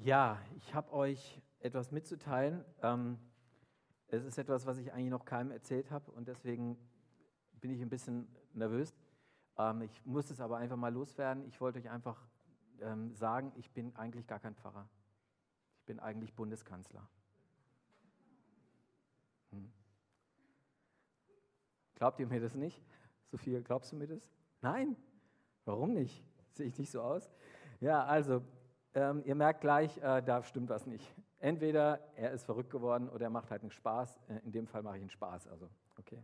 Ja, ich habe euch etwas mitzuteilen. Ähm, es ist etwas, was ich eigentlich noch keinem erzählt habe und deswegen bin ich ein bisschen nervös. Ähm, ich muss es aber einfach mal loswerden. Ich wollte euch einfach ähm, sagen, ich bin eigentlich gar kein Pfarrer. Ich bin eigentlich Bundeskanzler. Hm. Glaubt ihr mir das nicht? Sophia, glaubst du mir das? Nein. Warum nicht? Sehe ich nicht so aus? Ja, also, ähm, ihr merkt gleich, äh, da stimmt was nicht. Entweder er ist verrückt geworden oder er macht halt einen Spaß. Äh, in dem Fall mache ich einen Spaß. Also, okay.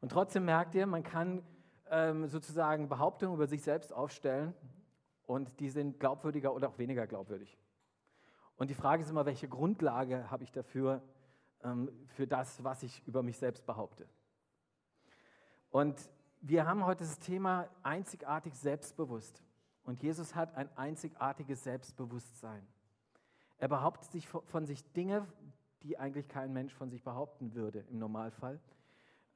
Und trotzdem merkt ihr, man kann ähm, sozusagen Behauptungen über sich selbst aufstellen und die sind glaubwürdiger oder auch weniger glaubwürdig. Und die Frage ist immer, welche Grundlage habe ich dafür, ähm, für das, was ich über mich selbst behaupte. Und wir haben heute das Thema einzigartig selbstbewusst. Und Jesus hat ein einzigartiges Selbstbewusstsein. Er behauptet sich von sich Dinge, die eigentlich kein Mensch von sich behaupten würde im Normalfall.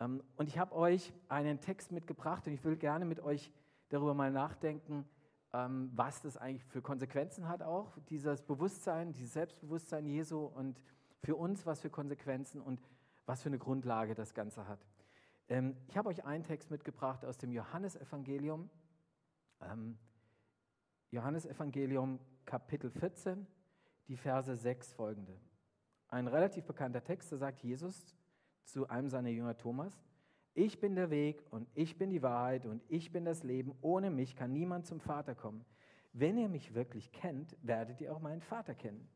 Ähm, und ich habe euch einen Text mitgebracht und ich will gerne mit euch darüber mal nachdenken, ähm, was das eigentlich für Konsequenzen hat auch, dieses Bewusstsein, dieses Selbstbewusstsein Jesu und für uns, was für Konsequenzen und was für eine Grundlage das Ganze hat. Ähm, ich habe euch einen Text mitgebracht aus dem Johannesevangelium. Ähm, Johannesevangelium Kapitel 14, die Verse 6 folgende. Ein relativ bekannter Text, da sagt Jesus zu einem seiner Jünger Thomas, ich bin der Weg und ich bin die Wahrheit und ich bin das Leben. Ohne mich kann niemand zum Vater kommen. Wenn ihr mich wirklich kennt, werdet ihr auch meinen Vater kennen.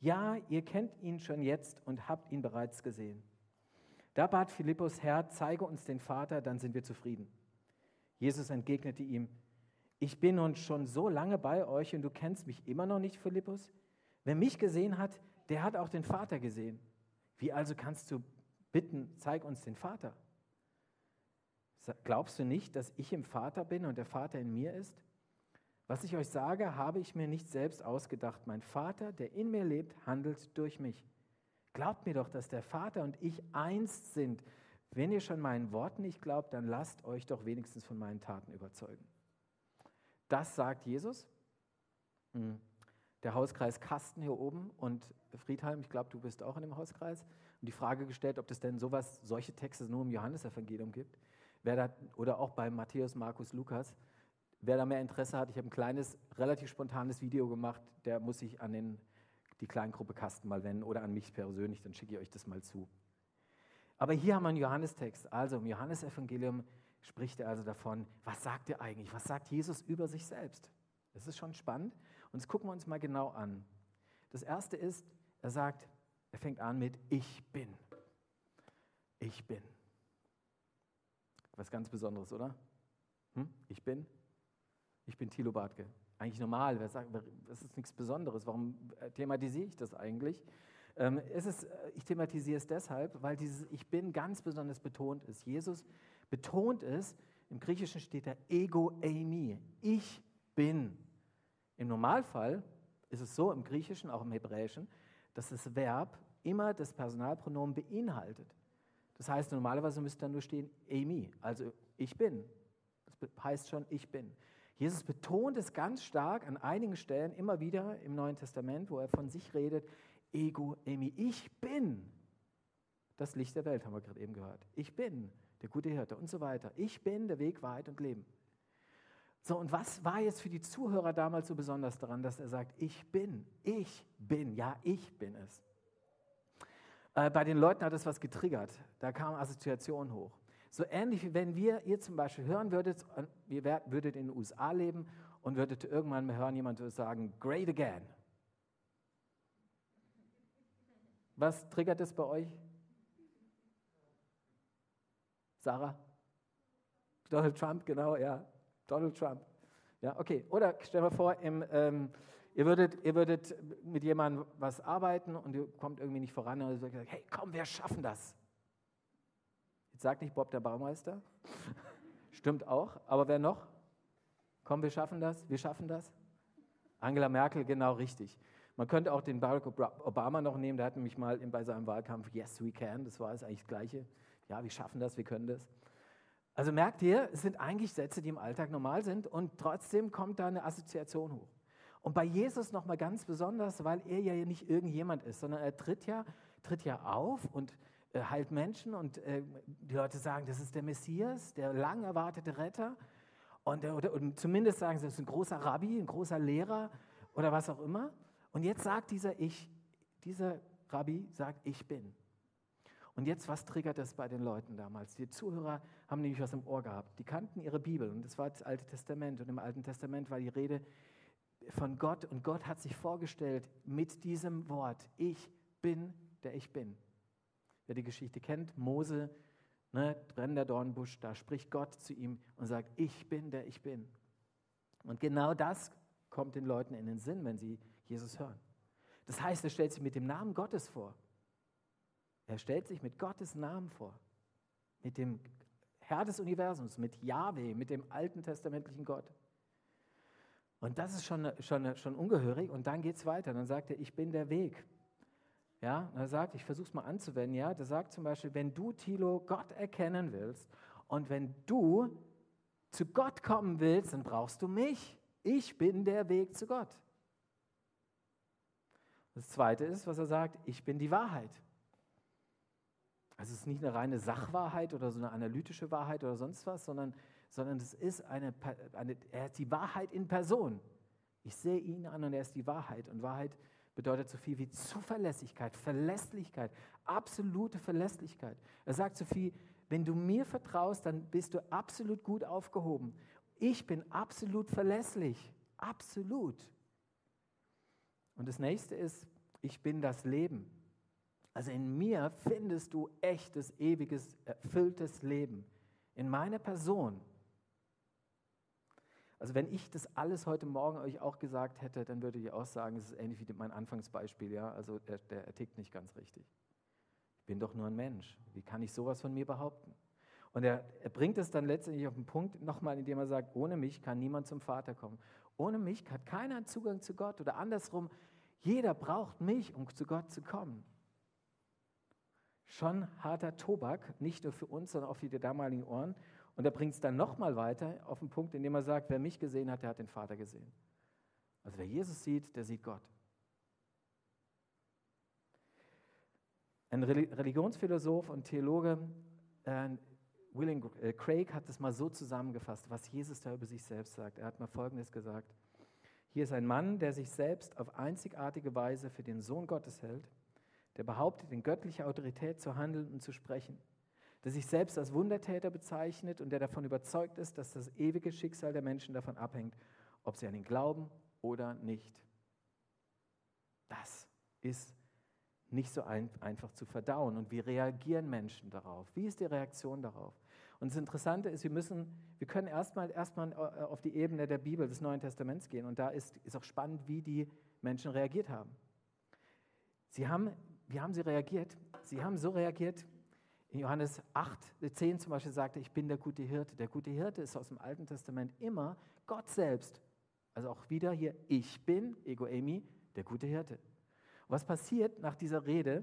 Ja, ihr kennt ihn schon jetzt und habt ihn bereits gesehen. Da bat Philippus, Herr, zeige uns den Vater, dann sind wir zufrieden. Jesus entgegnete ihm, ich bin nun schon so lange bei euch und du kennst mich immer noch nicht, Philippus? Wer mich gesehen hat, der hat auch den Vater gesehen. Wie also kannst du bitten, zeig uns den Vater? Glaubst du nicht, dass ich im Vater bin und der Vater in mir ist? Was ich euch sage, habe ich mir nicht selbst ausgedacht. Mein Vater, der in mir lebt, handelt durch mich. Glaubt mir doch, dass der Vater und ich eins sind. Wenn ihr schon meinen Worten nicht glaubt, dann lasst euch doch wenigstens von meinen Taten überzeugen. Das sagt Jesus. Hm. Der Hauskreis Kasten hier oben und Friedheim, ich glaube, du bist auch in dem Hauskreis, und die Frage gestellt, ob es denn sowas, solche Texte nur im Johannesevangelium gibt. Wer da, oder auch bei Matthäus, Markus, Lukas. Wer da mehr Interesse hat, ich habe ein kleines, relativ spontanes Video gemacht, der muss sich an den die Kleingruppe Kasten mal wenden oder an mich persönlich, dann schicke ich euch das mal zu. Aber hier haben wir einen Johannestext. Also im Johannesevangelium spricht er also davon, was sagt er eigentlich? Was sagt Jesus über sich selbst? Das ist schon spannend. Und das gucken wir uns mal genau an. Das erste ist, er sagt, er fängt an mit Ich bin. Ich bin. Was ganz Besonderes, oder? Hm? Ich bin. Ich bin Thilo Bartke eigentlich normal. Wer sagt, das ist nichts Besonderes. Warum äh, thematisiere ich das eigentlich? Ähm, ist, äh, ich thematisiere es deshalb, weil dieses Ich bin ganz besonders betont ist. Jesus betont es, im Griechischen steht da Ego eimi, ich bin. Im Normalfall ist es so, im Griechischen, auch im Hebräischen, dass das Verb immer das Personalpronomen beinhaltet. Das heißt, normalerweise müsste dann nur stehen Emi, also ich bin. Das heißt schon ich bin. Jesus betont es ganz stark an einigen Stellen immer wieder im Neuen Testament, wo er von sich redet, Ego, Emi, ich bin das Licht der Welt, haben wir gerade eben gehört. Ich bin der gute Hirte und so weiter. Ich bin der Weg, Wahrheit und Leben. So, und was war jetzt für die Zuhörer damals so besonders daran, dass er sagt, ich bin, ich bin, ja, ich bin es. Äh, bei den Leuten hat es was getriggert. Da kam Assoziation hoch. So ähnlich wie wenn wir, ihr zum Beispiel hören würdet, ihr würdet in den USA leben und würdet irgendwann mal hören, jemand würde sagen, great again. Was triggert das bei euch? Sarah? Donald Trump, genau, ja. Donald Trump. Ja, okay. Oder stell dir vor, im, ähm, ihr, würdet, ihr würdet mit jemandem was arbeiten und ihr kommt irgendwie nicht voran und ihr sagt, hey, komm, wir schaffen das. Sagt nicht Bob der Baumeister. Stimmt auch. Aber wer noch? Komm, wir schaffen das. Wir schaffen das. Angela Merkel, genau richtig. Man könnte auch den Barack Obama noch nehmen. Der hat nämlich mal bei seinem Wahlkampf Yes, we can. Das war es eigentlich das Gleiche. Ja, wir schaffen das, wir können das. Also merkt ihr, es sind eigentlich Sätze, die im Alltag normal sind und trotzdem kommt da eine Assoziation hoch. Und bei Jesus nochmal ganz besonders, weil er ja nicht irgendjemand ist, sondern er tritt ja, tritt ja auf und äh, heilt Menschen und äh, die Leute sagen, das ist der Messias, der lang erwartete Retter. Und, oder, und zumindest sagen sie, das ist ein großer Rabbi, ein großer Lehrer oder was auch immer. Und jetzt sagt dieser Ich, dieser Rabbi sagt, ich bin. Und jetzt, was triggert das bei den Leuten damals? Die Zuhörer haben nämlich was im Ohr gehabt. Die kannten ihre Bibel und das war das Alte Testament. Und im Alten Testament war die Rede von Gott und Gott hat sich vorgestellt mit diesem Wort, ich bin, der ich bin. Wer die Geschichte kennt, Mose, ne, brennender Dornbusch, da spricht Gott zu ihm und sagt, ich bin, der ich bin. Und genau das kommt den Leuten in den Sinn, wenn sie Jesus hören. Das heißt, er stellt sich mit dem Namen Gottes vor. Er stellt sich mit Gottes Namen vor, mit dem Herr des Universums, mit Yahweh, mit dem alten testamentlichen Gott. Und das ist schon, schon, schon ungehörig. Und dann geht es weiter. Dann sagt er, ich bin der Weg. Ja, und er sagt, ich versuche es mal anzuwenden. Ja, der sagt zum Beispiel, wenn du, Tilo, Gott erkennen willst und wenn du zu Gott kommen willst, dann brauchst du mich. Ich bin der Weg zu Gott. Das zweite ist, was er sagt, ich bin die Wahrheit. Also es ist nicht eine reine Sachwahrheit oder so eine analytische Wahrheit oder sonst was, sondern, sondern es ist eine, eine, er ist die Wahrheit in Person. Ich sehe ihn an und er ist die Wahrheit. Und Wahrheit bedeutet so viel wie Zuverlässigkeit, Verlässlichkeit, absolute Verlässlichkeit. Er sagt so viel, wenn du mir vertraust, dann bist du absolut gut aufgehoben. Ich bin absolut verlässlich, absolut. Und das nächste ist, ich bin das Leben. Also in mir findest du echtes, ewiges, erfülltes Leben. In meiner Person. Also wenn ich das alles heute Morgen euch auch gesagt hätte, dann würde ich auch sagen, es ist ähnlich wie mein Anfangsbeispiel, ja. Also der, der tickt nicht ganz richtig. Ich bin doch nur ein Mensch. Wie kann ich sowas von mir behaupten? Und er, er bringt es dann letztendlich auf den Punkt nochmal, indem er sagt, ohne mich kann niemand zum Vater kommen. Ohne mich hat keiner Zugang zu Gott. Oder andersrum, jeder braucht mich, um zu Gott zu kommen. Schon harter Tobak, nicht nur für uns, sondern auch für die damaligen Ohren. Und er bringt es dann nochmal weiter auf den Punkt, indem er sagt, wer mich gesehen hat, der hat den Vater gesehen. Also wer Jesus sieht, der sieht Gott. Ein Religionsphilosoph und Theologe, äh, William äh, Craig, hat es mal so zusammengefasst, was Jesus da über sich selbst sagt. Er hat mal Folgendes gesagt. Hier ist ein Mann, der sich selbst auf einzigartige Weise für den Sohn Gottes hält, der behauptet, in göttlicher Autorität zu handeln und zu sprechen der sich selbst als Wundertäter bezeichnet und der davon überzeugt ist, dass das ewige Schicksal der Menschen davon abhängt, ob sie an ihn glauben oder nicht. Das ist nicht so ein, einfach zu verdauen. Und wie reagieren Menschen darauf? Wie ist die Reaktion darauf? Und das Interessante ist, wir müssen, wir können erstmal erstmal äh, auf die Ebene der Bibel, des Neuen Testaments gehen. Und da ist, ist auch spannend, wie die Menschen reagiert haben. Sie haben, wie haben sie reagiert? Sie haben so reagiert, in Johannes 8, 10 zum Beispiel sagte, ich bin der gute Hirte. Der gute Hirte ist aus dem Alten Testament immer Gott selbst. Also auch wieder hier, ich bin, Ego Emi, der gute Hirte. Was passiert nach dieser Rede?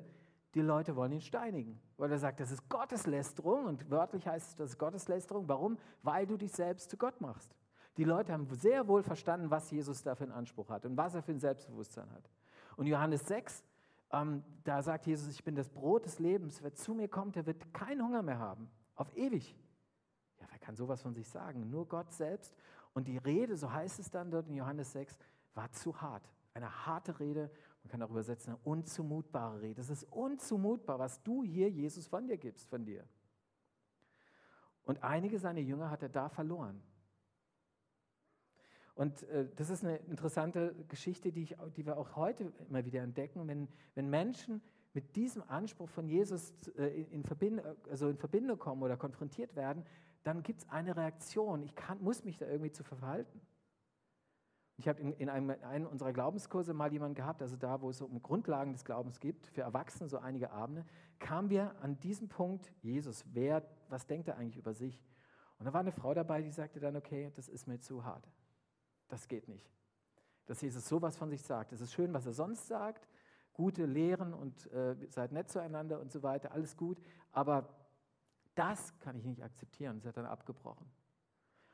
Die Leute wollen ihn steinigen, weil er sagt, das ist Gotteslästerung und wörtlich heißt es, das ist Gotteslästerung. Warum? Weil du dich selbst zu Gott machst. Die Leute haben sehr wohl verstanden, was Jesus da für einen Anspruch hat und was er für ein Selbstbewusstsein hat. Und Johannes 6 ähm, da sagt Jesus, ich bin das Brot des Lebens. Wer zu mir kommt, der wird keinen Hunger mehr haben. Auf ewig. Ja, wer kann sowas von sich sagen? Nur Gott selbst. Und die Rede, so heißt es dann dort in Johannes 6, war zu hart. Eine harte Rede, man kann auch übersetzen, eine unzumutbare Rede. Es ist unzumutbar, was du hier, Jesus, von dir gibst, von dir. Und einige seiner Jünger hat er da verloren. Und äh, das ist eine interessante Geschichte, die, ich, die, wir auch heute immer wieder entdecken, wenn, wenn Menschen mit diesem Anspruch von Jesus äh, in, Verbind also in Verbindung kommen oder konfrontiert werden, dann gibt es eine Reaktion. Ich kann, muss mich da irgendwie zu verhalten. Ich habe in, in einem, einem, unserer Glaubenskurse mal jemanden gehabt, also da, wo es um Grundlagen des Glaubens gibt, für Erwachsene so einige Abende, kamen wir an diesem Punkt, Jesus, wer, was denkt er eigentlich über sich? Und da war eine Frau dabei, die sagte dann, okay, das ist mir zu hart. Das geht nicht. Dass Jesus sowas von sich sagt. Es ist schön, was er sonst sagt. Gute Lehren und äh, seid nett zueinander und so weiter, alles gut. Aber das kann ich nicht akzeptieren. Das hat dann abgebrochen.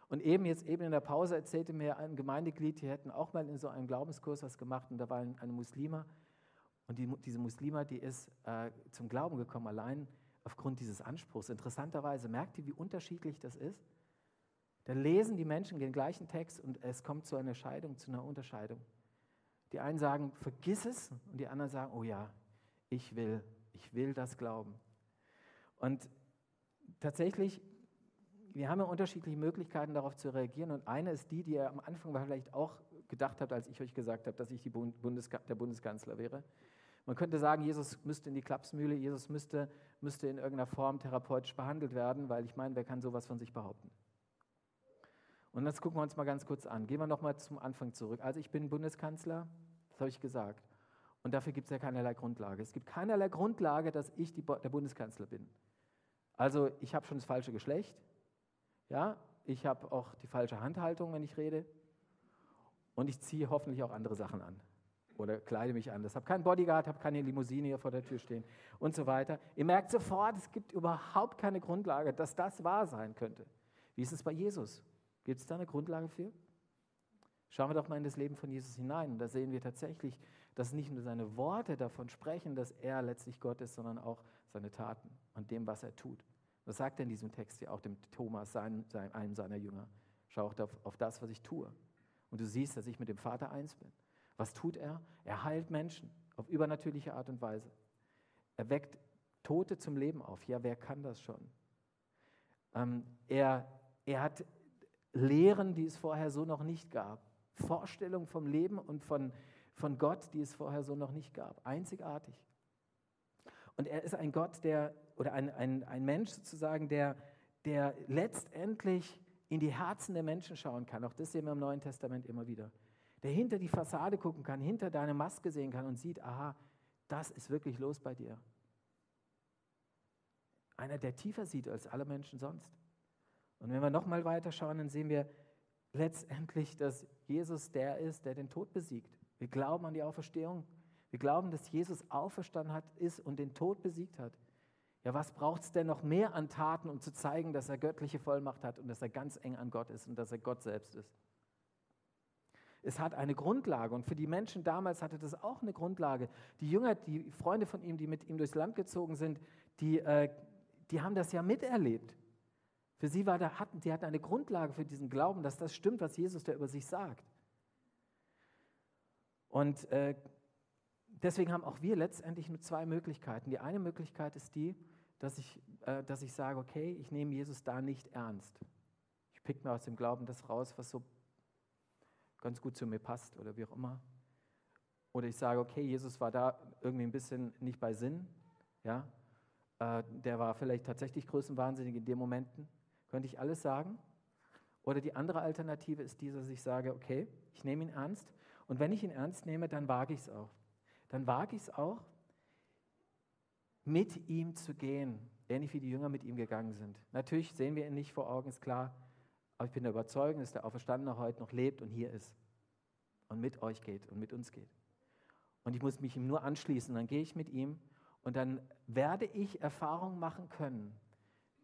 Und eben jetzt eben in der Pause erzählte mir ein Gemeindeglied, die hätten auch mal in so einem Glaubenskurs was gemacht und da war eine Muslima und die, diese Muslima, die ist äh, zum Glauben gekommen, allein aufgrund dieses Anspruchs. Interessanterweise merkt ihr, wie unterschiedlich das ist? Da lesen die Menschen den gleichen Text und es kommt zu einer Scheidung, zu einer Unterscheidung. Die einen sagen, vergiss es und die anderen sagen, oh ja, ich will, ich will das glauben. Und tatsächlich, wir haben ja unterschiedliche Möglichkeiten darauf zu reagieren und eine ist die, die ihr am Anfang vielleicht auch gedacht habt, als ich euch gesagt habe, dass ich Bundeska der Bundeskanzler wäre. Man könnte sagen, Jesus müsste in die Klapsmühle, Jesus müsste, müsste in irgendeiner Form therapeutisch behandelt werden, weil ich meine, wer kann sowas von sich behaupten? Und das gucken wir uns mal ganz kurz an. Gehen wir nochmal zum Anfang zurück. Also ich bin Bundeskanzler, das habe ich gesagt. Und dafür gibt es ja keinerlei Grundlage. Es gibt keinerlei Grundlage, dass ich die, der Bundeskanzler bin. Also ich habe schon das falsche Geschlecht, ja, ich habe auch die falsche Handhaltung, wenn ich rede. Und ich ziehe hoffentlich auch andere Sachen an oder kleide mich anders. Habe keinen Bodyguard, habe keine Limousine hier vor der Tür stehen und so weiter. Ihr merkt sofort, es gibt überhaupt keine Grundlage, dass das wahr sein könnte. Wie ist es bei Jesus? Gibt es da eine Grundlage für? Schauen wir doch mal in das Leben von Jesus hinein. Und da sehen wir tatsächlich, dass nicht nur seine Worte davon sprechen, dass er letztlich Gott ist, sondern auch seine Taten und dem, was er tut. Das sagt er in diesem Text ja auch dem Thomas, sein, sein, einem seiner Jünger. Schau auch auf, auf das, was ich tue. Und du siehst, dass ich mit dem Vater eins bin. Was tut er? Er heilt Menschen auf übernatürliche Art und Weise. Er weckt Tote zum Leben auf. Ja, wer kann das schon? Ähm, er, er hat Lehren, die es vorher so noch nicht gab. Vorstellungen vom Leben und von, von Gott, die es vorher so noch nicht gab. Einzigartig. Und er ist ein Gott, der, oder ein, ein, ein Mensch sozusagen, der, der letztendlich in die Herzen der Menschen schauen kann. Auch das sehen wir im Neuen Testament immer wieder der hinter die Fassade gucken kann, hinter deine Maske sehen kann und sieht, aha, das ist wirklich los bei dir. Einer, der tiefer sieht als alle Menschen sonst. Und wenn wir nochmal weiter schauen, dann sehen wir letztendlich, dass Jesus der ist, der den Tod besiegt. Wir glauben an die Auferstehung. Wir glauben, dass Jesus auferstanden hat, ist und den Tod besiegt hat. Ja, was braucht es denn noch mehr an Taten, um zu zeigen, dass er göttliche Vollmacht hat und dass er ganz eng an Gott ist und dass er Gott selbst ist? Es hat eine Grundlage und für die Menschen damals hatte das auch eine Grundlage. Die Jünger, die Freunde von ihm, die mit ihm durchs Land gezogen sind, die, äh, die haben das ja miterlebt. Für sie war da, hatten, die hatten eine Grundlage für diesen Glauben, dass das stimmt, was Jesus da über sich sagt. Und äh, deswegen haben auch wir letztendlich nur zwei Möglichkeiten. Die eine Möglichkeit ist die, dass ich, äh, dass ich sage, okay, ich nehme Jesus da nicht ernst. Ich pick mir aus dem Glauben das raus, was so ganz gut zu mir passt oder wie auch immer. Oder ich sage, okay, Jesus war da irgendwie ein bisschen nicht bei Sinn. Ja? Äh, der war vielleicht tatsächlich größenwahnsinnig in den Momenten. Könnte ich alles sagen? Oder die andere Alternative ist diese, dass ich sage, okay, ich nehme ihn ernst. Und wenn ich ihn ernst nehme, dann wage ich es auch. Dann wage ich es auch, mit ihm zu gehen, ähnlich wie die Jünger mit ihm gegangen sind. Natürlich sehen wir ihn nicht vor Augen, ist klar. Aber ich bin der Überzeugung, dass der Auferstandene heute noch lebt und hier ist und mit euch geht und mit uns geht. Und ich muss mich ihm nur anschließen, dann gehe ich mit ihm und dann werde ich Erfahrungen machen können,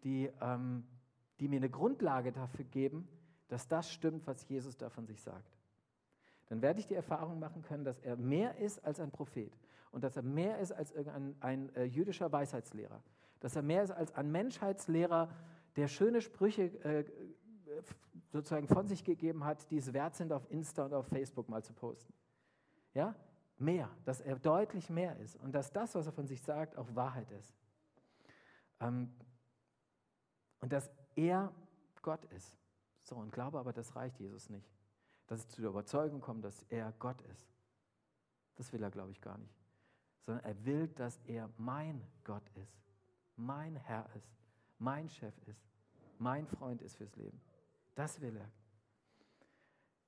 die, ähm, die mir eine Grundlage dafür geben, dass das stimmt, was Jesus da von sich sagt. Dann werde ich die Erfahrung machen können, dass er mehr ist als ein Prophet und dass er mehr ist als irgendein ein, äh, jüdischer Weisheitslehrer, dass er mehr ist als ein Menschheitslehrer, der schöne Sprüche äh, sozusagen von sich gegeben hat, die es wert sind, auf Insta und auf Facebook mal zu posten. Ja? Mehr, dass er deutlich mehr ist und dass das, was er von sich sagt, auch Wahrheit ist. Ähm, und dass er Gott ist. So, und glaube aber, das reicht Jesus nicht. Dass es zu der Überzeugung kommt, dass er Gott ist. Das will er, glaube ich, gar nicht. Sondern er will, dass er mein Gott ist, mein Herr ist, mein Chef ist, mein Freund ist fürs Leben. Das will er.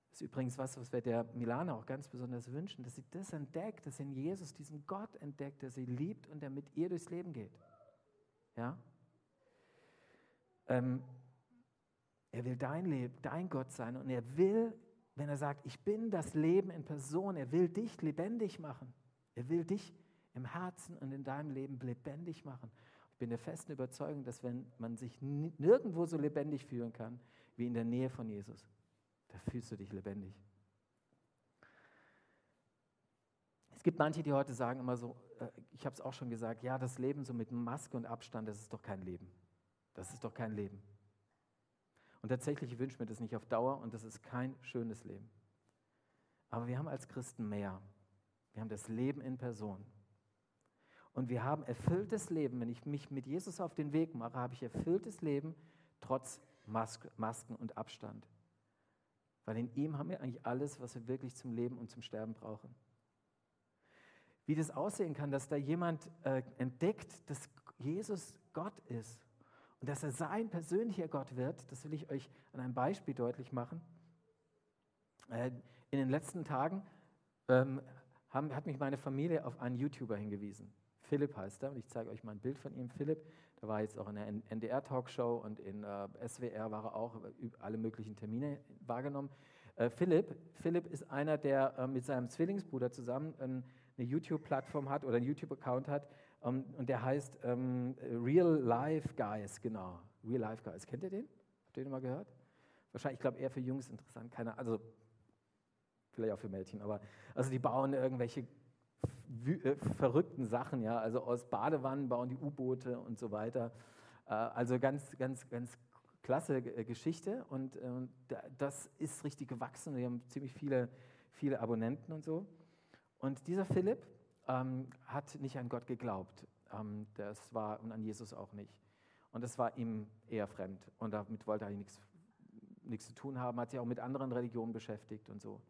Das ist übrigens was, was wir der Milana auch ganz besonders wünschen, dass sie das entdeckt, dass sie in Jesus diesen Gott entdeckt, der sie liebt und der mit ihr durchs Leben geht. Ja? Ähm, er will dein Leben, dein Gott sein und er will, wenn er sagt, ich bin das Leben in Person, er will dich lebendig machen. Er will dich im Herzen und in deinem Leben lebendig machen. Ich bin der festen Überzeugung, dass wenn man sich nirgendwo so lebendig fühlen kann, wie in der Nähe von Jesus. Da fühlst du dich lebendig. Es gibt manche, die heute sagen immer so, äh, ich habe es auch schon gesagt, ja, das Leben so mit Maske und Abstand, das ist doch kein Leben. Das ist doch kein Leben. Und tatsächlich ich wünsche mir das nicht auf Dauer und das ist kein schönes Leben. Aber wir haben als Christen mehr. Wir haben das Leben in Person. Und wir haben erfülltes Leben. Wenn ich mich mit Jesus auf den Weg mache, habe ich erfülltes Leben trotz Mas Masken und Abstand. Weil in ihm haben wir eigentlich alles, was wir wirklich zum Leben und zum Sterben brauchen. Wie das aussehen kann, dass da jemand äh, entdeckt, dass Jesus Gott ist und dass er sein persönlicher Gott wird, das will ich euch an einem Beispiel deutlich machen. Äh, in den letzten Tagen ähm, haben, hat mich meine Familie auf einen YouTuber hingewiesen. Philipp heißt er und ich zeige euch mal ein Bild von ihm. Philipp, der war jetzt auch in der NDR-Talkshow und in äh, SWR war er auch alle möglichen Termine wahrgenommen. Äh, Philipp, Philipp ist einer, der äh, mit seinem Zwillingsbruder zusammen ein, eine YouTube-Plattform hat oder einen YouTube-Account hat ähm, und der heißt ähm, Real Life Guys, genau. Real Life Guys. Kennt ihr den? Habt ihr den mal gehört? Wahrscheinlich, ich glaube, eher für Jungs interessant. Keine, also vielleicht auch für Mädchen, aber also die bauen irgendwelche äh, verrückten Sachen, ja, also aus Badewannen bauen die U-Boote und so weiter. Äh, also ganz, ganz, ganz klasse äh, Geschichte und äh, das ist richtig gewachsen. Wir haben ziemlich viele, viele Abonnenten und so. Und dieser Philipp ähm, hat nicht an Gott geglaubt. Ähm, das war und an Jesus auch nicht. Und das war ihm eher fremd. Und damit wollte er nichts, nichts zu tun haben, hat sich auch mit anderen Religionen beschäftigt und so.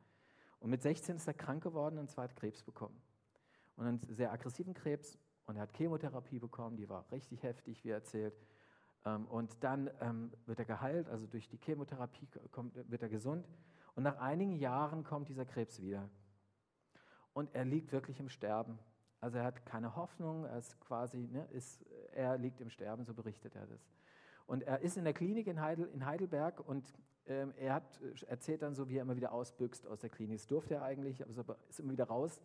Und mit 16 ist er krank geworden und zwar hat Krebs bekommen. Und einen sehr aggressiven Krebs. Und er hat Chemotherapie bekommen, die war richtig heftig, wie er erzählt. Ähm, und dann ähm, wird er geheilt, also durch die Chemotherapie wird er gesund. Und nach einigen Jahren kommt dieser Krebs wieder. Und er liegt wirklich im Sterben. Also er hat keine Hoffnung, er ist quasi, ne, ist, er liegt im Sterben, so berichtet er das. Und er ist in der Klinik in, Heidel, in Heidelberg und ähm, er hat, erzählt dann so, wie er immer wieder ausbüchst aus der Klinik. Das durfte er eigentlich, aber ist immer wieder raus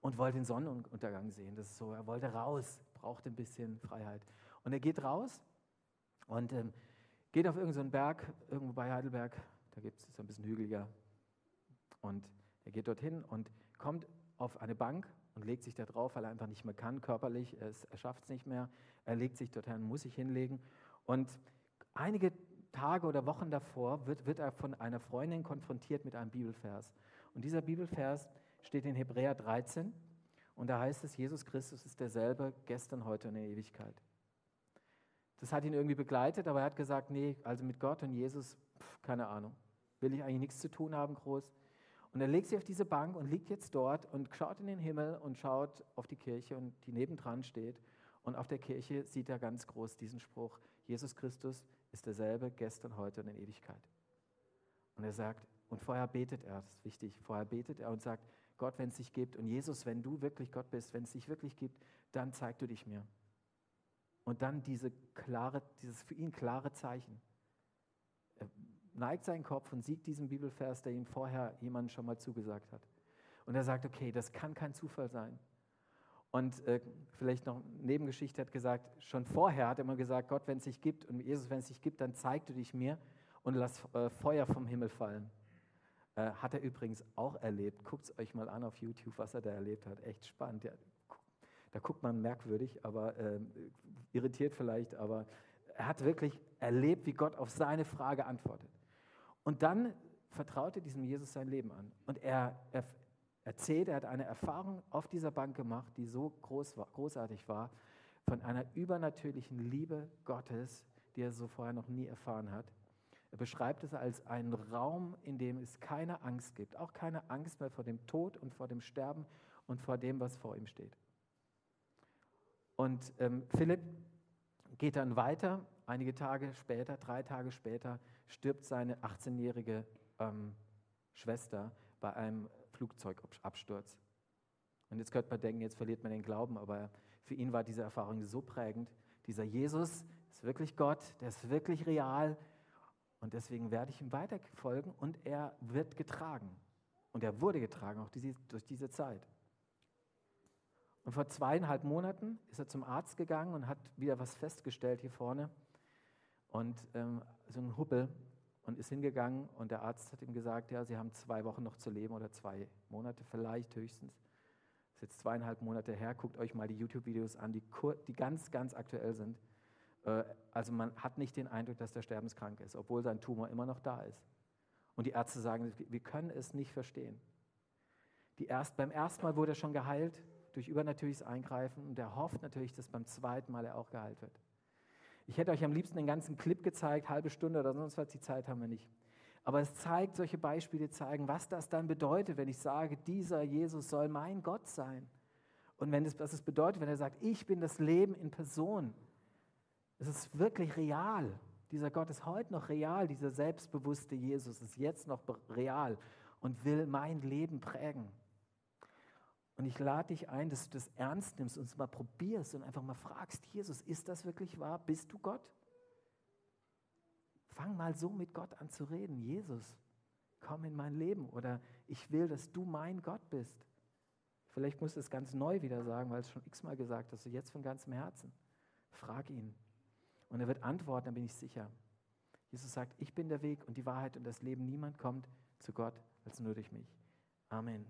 und wollte den Sonnenuntergang sehen. Das ist so, er wollte raus, brauchte ein bisschen Freiheit. Und er geht raus und ähm, geht auf irgendeinen so Berg, irgendwo bei Heidelberg, da gibt es ein bisschen hügeliger. Und er geht dorthin und kommt auf eine Bank und legt sich da drauf, weil er einfach nicht mehr kann, körperlich, er, schafft es nicht mehr. Er legt sich dorthin, muss sich hinlegen. Und einige Tage oder Wochen davor wird, wird er von einer Freundin konfrontiert mit einem Bibelvers. Und dieser Bibelvers steht in Hebräer 13 und da heißt es, Jesus Christus ist derselbe gestern, heute und in Ewigkeit. Das hat ihn irgendwie begleitet, aber er hat gesagt, nee, also mit Gott und Jesus, pf, keine Ahnung, will ich eigentlich nichts zu tun haben, groß. Und er legt sich auf diese Bank und liegt jetzt dort und schaut in den Himmel und schaut auf die Kirche und die nebendran steht. Und auf der Kirche sieht er ganz groß diesen Spruch, Jesus Christus ist derselbe gestern, heute und in Ewigkeit. Und er sagt, und vorher betet er, das ist wichtig, vorher betet er und sagt, Gott, wenn es dich gibt und Jesus, wenn du wirklich Gott bist, wenn es dich wirklich gibt, dann zeig du dich mir. Und dann diese klare, dieses für ihn klare Zeichen. Neigt seinen Kopf und sieht diesen Bibelvers, der ihm vorher jemand schon mal zugesagt hat. Und er sagt, okay, das kann kein Zufall sein. Und äh, vielleicht noch Nebengeschichte hat gesagt, schon vorher hat er immer gesagt, Gott, wenn es dich gibt und Jesus, wenn es dich gibt, dann zeig du dich mir und lass äh, Feuer vom Himmel fallen. Äh, hat er übrigens auch erlebt. Guckt es euch mal an auf YouTube, was er da erlebt hat. Echt spannend. Ja, da guckt man merkwürdig, aber äh, irritiert vielleicht, aber er hat wirklich erlebt, wie Gott auf seine Frage antwortet. Und dann vertraute diesem Jesus sein Leben an. Und er, er erzählt, er hat eine Erfahrung auf dieser Bank gemacht, die so groß war, großartig war, von einer übernatürlichen Liebe Gottes, die er so vorher noch nie erfahren hat. Er beschreibt es als einen Raum, in dem es keine Angst gibt, auch keine Angst mehr vor dem Tod und vor dem Sterben und vor dem, was vor ihm steht. Und ähm, Philipp geht dann weiter, einige Tage später, drei Tage später, stirbt seine 18-jährige ähm, Schwester bei einem Flugzeugabsturz. Und jetzt könnte man denken, jetzt verliert man den Glauben, aber für ihn war diese Erfahrung so prägend. Dieser Jesus ist wirklich Gott, der ist wirklich real, und deswegen werde ich ihm weiter folgen und er wird getragen. Und er wurde getragen, auch diese, durch diese Zeit. Und vor zweieinhalb Monaten ist er zum Arzt gegangen und hat wieder was festgestellt hier vorne. Und ähm, so ein Hubbel. und ist hingegangen und der Arzt hat ihm gesagt, ja, Sie haben zwei Wochen noch zu leben oder zwei Monate vielleicht höchstens. Das ist jetzt zweieinhalb Monate her. Guckt euch mal die YouTube-Videos an, die, die ganz, ganz aktuell sind. Äh, also man hat nicht den Eindruck, dass der sterbenskrank ist, obwohl sein Tumor immer noch da ist. Und die Ärzte sagen, wir können es nicht verstehen. Die erst, beim ersten Mal wurde er schon geheilt durch übernatürliches Eingreifen und er hofft natürlich, dass beim zweiten Mal er auch geheilt wird. Ich hätte euch am liebsten den ganzen Clip gezeigt, halbe Stunde oder sonst was, die Zeit haben wir nicht. Aber es zeigt, solche Beispiele zeigen, was das dann bedeutet, wenn ich sage, dieser Jesus soll mein Gott sein. Und wenn es, was es bedeutet, wenn er sagt, ich bin das Leben in Person. Es ist wirklich real. Dieser Gott ist heute noch real. Dieser selbstbewusste Jesus ist jetzt noch real und will mein Leben prägen. Und ich lade dich ein, dass du das ernst nimmst und es mal probierst und einfach mal fragst, Jesus, ist das wirklich wahr? Bist du Gott? Fang mal so mit Gott an zu reden. Jesus, komm in mein Leben oder ich will, dass du mein Gott bist. Vielleicht musst du es ganz neu wieder sagen, weil es schon x-mal gesagt hast, jetzt von ganzem Herzen. Frag ihn. Und er wird antworten, da bin ich sicher. Jesus sagt, ich bin der Weg und die Wahrheit und das Leben. Niemand kommt zu Gott als nur durch mich. Amen.